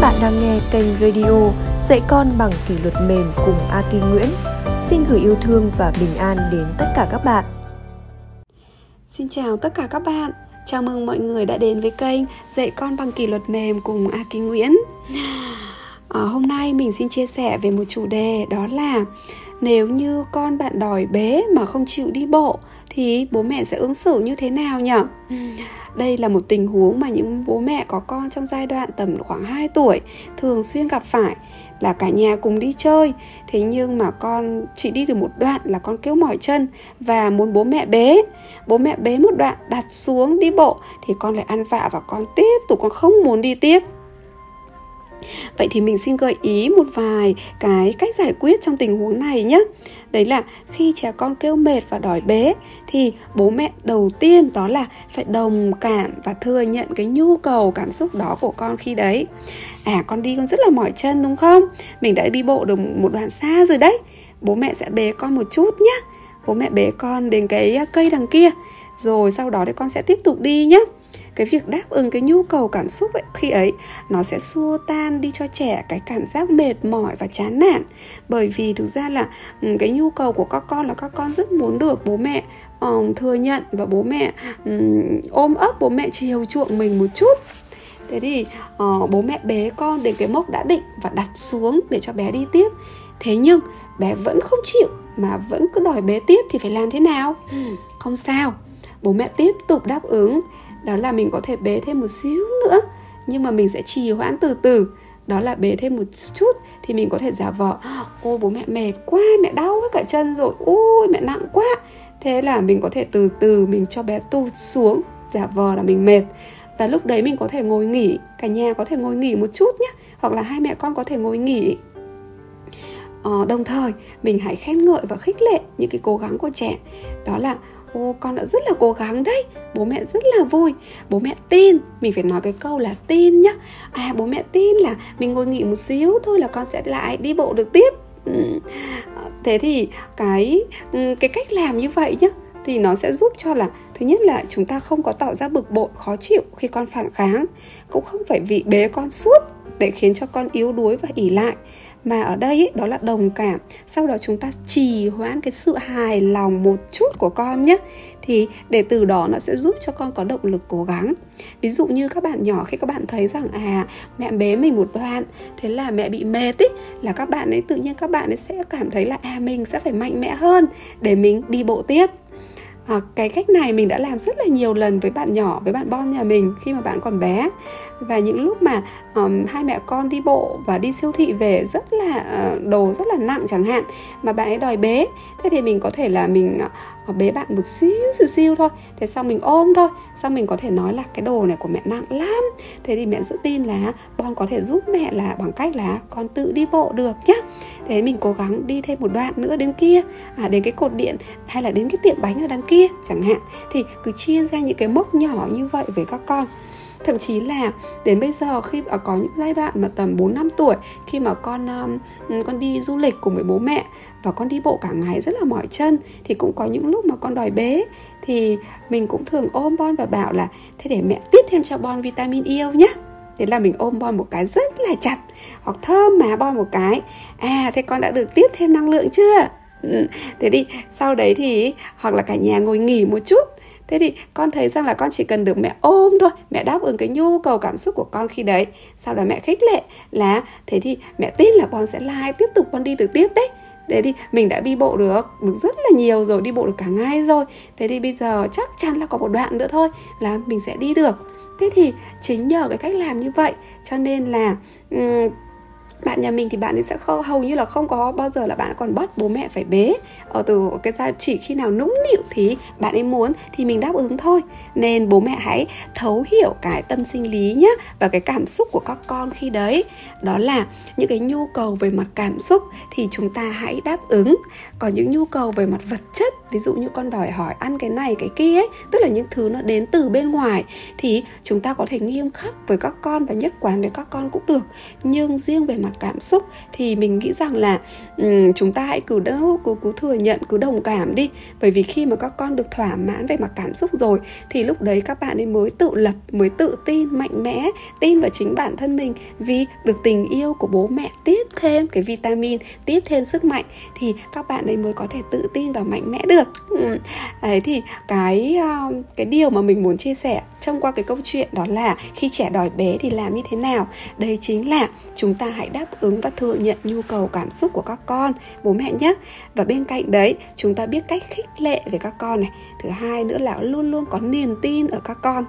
bạn đang nghe kênh radio Dạy con bằng kỷ luật mềm cùng Aki Nguyễn. Xin gửi yêu thương và bình an đến tất cả các bạn. Xin chào tất cả các bạn. Chào mừng mọi người đã đến với kênh Dạy con bằng kỷ luật mềm cùng Aki Nguyễn. À, hôm nay mình xin chia sẻ về một chủ đề đó là nếu như con bạn đòi bế mà không chịu đi bộ thì bố mẹ sẽ ứng xử như thế nào nhỉ? Đây là một tình huống mà những bố mẹ có con trong giai đoạn tầm khoảng 2 tuổi thường xuyên gặp phải là cả nhà cùng đi chơi. Thế nhưng mà con chỉ đi được một đoạn là con kêu mỏi chân và muốn bố mẹ bế. Bố mẹ bế một đoạn đặt xuống đi bộ thì con lại ăn vạ và con tiếp tục con không muốn đi tiếp Vậy thì mình xin gợi ý một vài cái cách giải quyết trong tình huống này nhé. Đấy là khi trẻ con kêu mệt và đòi bế thì bố mẹ đầu tiên đó là phải đồng cảm và thừa nhận cái nhu cầu, cảm xúc đó của con khi đấy. À con đi con rất là mỏi chân, đúng không? Mình đã đi bộ được một đoạn xa rồi đấy. Bố mẹ sẽ bế con một chút nhé. Bố mẹ bế con đến cái cây đằng kia rồi sau đó thì con sẽ tiếp tục đi nhé cái việc đáp ứng cái nhu cầu cảm xúc ấy, khi ấy nó sẽ xua tan đi cho trẻ cái cảm giác mệt mỏi và chán nản. Bởi vì thực ra là cái nhu cầu của các con là các con rất muốn được bố mẹ um, thừa nhận và bố mẹ um, ôm ấp bố mẹ chiều chuộng mình một chút. Thế thì uh, bố mẹ bế con đến cái mốc đã định và đặt xuống để cho bé đi tiếp. Thế nhưng bé vẫn không chịu mà vẫn cứ đòi bế tiếp thì phải làm thế nào? Ừ. không sao. Bố mẹ tiếp tục đáp ứng đó là mình có thể bế thêm một xíu nữa nhưng mà mình sẽ trì hoãn từ từ. Đó là bế thêm một chút thì mình có thể giả vờ ôi bố mẹ mệt quá mẹ đau cả chân rồi. Ôi mẹ nặng quá. Thế là mình có thể từ từ mình cho bé tụt xuống giả vờ là mình mệt. Và lúc đấy mình có thể ngồi nghỉ cả nhà có thể ngồi nghỉ một chút nhé hoặc là hai mẹ con có thể ngồi nghỉ. Ờ, đồng thời mình hãy khen ngợi và khích lệ những cái cố gắng của trẻ. Đó là ô, con đã rất là cố gắng đấy. Bố mẹ rất là vui. Bố mẹ tin. Mình phải nói cái câu là tin nhá. À bố mẹ tin là mình ngồi nghỉ một xíu thôi là con sẽ lại đi bộ được tiếp. Ừ. À, thế thì cái ừ, cái cách làm như vậy nhá, thì nó sẽ giúp cho là, thứ nhất là chúng ta không có tỏ ra bực bội, khó chịu khi con phản kháng. Cũng không phải vì bế con suốt để khiến cho con yếu đuối và ỉ lại mà ở đây ấy, đó là đồng cảm. Sau đó chúng ta trì hoãn cái sự hài lòng một chút của con nhé. Thì để từ đó nó sẽ giúp cho con có động lực cố gắng. Ví dụ như các bạn nhỏ khi các bạn thấy rằng à mẹ bế mình một đoạn thế là mẹ bị mệt ý là các bạn ấy tự nhiên các bạn ấy sẽ cảm thấy là à mình sẽ phải mạnh mẽ hơn để mình đi bộ tiếp à, cái cách này mình đã làm rất là nhiều lần với bạn nhỏ với bạn bon nhà mình khi mà bạn còn bé. Và những lúc mà um, hai mẹ con đi bộ và đi siêu thị về rất là uh, đồ rất là nặng chẳng hạn mà bạn ấy đòi bế. Thế thì mình có thể là mình uh, bế bạn một xíu xíu xíu thôi. Thế xong mình ôm thôi. Xong mình có thể nói là cái đồ này của mẹ nặng lắm. Thế thì mẹ giữ tin là bon có thể giúp mẹ là bằng cách là con tự đi bộ được nhá thế mình cố gắng đi thêm một đoạn nữa đến kia à, đến cái cột điện hay là đến cái tiệm bánh ở đằng kia chẳng hạn. Thì cứ chia ra những cái mốc nhỏ như vậy với các con. Thậm chí là đến bây giờ khi ở có những giai đoạn mà tầm 4 năm tuổi khi mà con um, con đi du lịch cùng với bố mẹ và con đi bộ cả ngày rất là mỏi chân thì cũng có những lúc mà con đòi bế. Thì mình cũng thường ôm Bon và bảo là thế để mẹ tiếp thêm cho Bon vitamin e yêu nhé thế là mình ôm Bon một cái rất là chặt hoặc thơm má Bon một cái. À thế con đã được tiếp thêm năng lượng chưa? Ừ, thế đi sau đấy thì hoặc là cả nhà ngồi nghỉ một chút. Thế thì con thấy rằng là con chỉ cần được mẹ ôm thôi mẹ đáp ứng cái nhu cầu cảm xúc của con khi đấy. Sau đó mẹ khích lệ là thế thì mẹ tin là con sẽ lại tiếp tục con đi được tiếp đấy. Thế thì mình đã đi bộ được được rất là nhiều rồi đi bộ được cả ngày rồi. Thế thì bây giờ chắc chắn là có một đoạn nữa thôi là mình sẽ đi được thế thì chính nhờ cái cách làm như vậy cho nên là um, bạn nhà mình thì bạn ấy sẽ không hầu như là không có, bao giờ là bạn còn bắt bố mẹ phải bế. Ở từ cái sao, chỉ khi nào nũng nịu thì bạn ấy muốn thì mình đáp ứng thôi. Nên bố mẹ hãy thấu hiểu cái tâm sinh lý nhé và cái cảm xúc của các con khi đấy. Đó là những cái nhu cầu về mặt cảm xúc thì chúng ta hãy đáp ứng. Còn những nhu cầu về mặt vật chất, ví dụ như con đòi hỏi ăn cái này, cái kia ấy, tức là những thứ nó đến từ bên ngoài, thì chúng ta có thể nghiêm khắc với các con và nhất quán với các con cũng được. Nhưng riêng về mặt mặt cảm xúc thì mình nghĩ rằng là um, chúng ta hãy cứ đâu cứ cứ thừa nhận cứ đồng cảm đi. Bởi vì khi mà các con được thỏa mãn về mặt cảm xúc rồi thì lúc đấy các bạn ấy mới tự lập mới tự tin mạnh mẽ tin vào chính bản thân mình. Vì được tình yêu của bố mẹ tiếp thêm cái vitamin tiếp thêm sức mạnh thì các bạn ấy mới có thể tự tin và mạnh mẽ được. Đấy thì cái cái điều mà mình muốn chia sẻ trong qua cái câu chuyện đó là khi trẻ đòi bé thì làm như thế nào? Đây chính là chúng ta hãy đáp ứng và thừa nhận nhu cầu cảm xúc của các con, bố mẹ nhé. Và bên cạnh đấy, chúng ta biết cách khích lệ về các con này. Thứ hai nữa là luôn luôn có niềm tin ở các con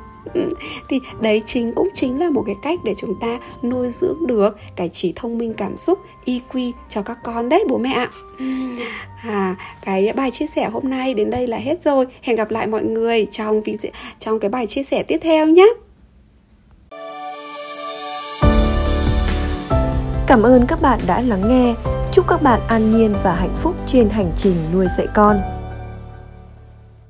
thì đấy chính cũng chính là một cái cách để chúng ta nuôi dưỡng được cái trí thông minh cảm xúc EQ cho các con đấy bố mẹ ạ à cái bài chia sẻ hôm nay đến đây là hết rồi hẹn gặp lại mọi người trong trong cái bài chia sẻ tiếp theo nhé Cảm ơn các bạn đã lắng nghe. Chúc các bạn an nhiên và hạnh phúc trên hành trình nuôi dạy con.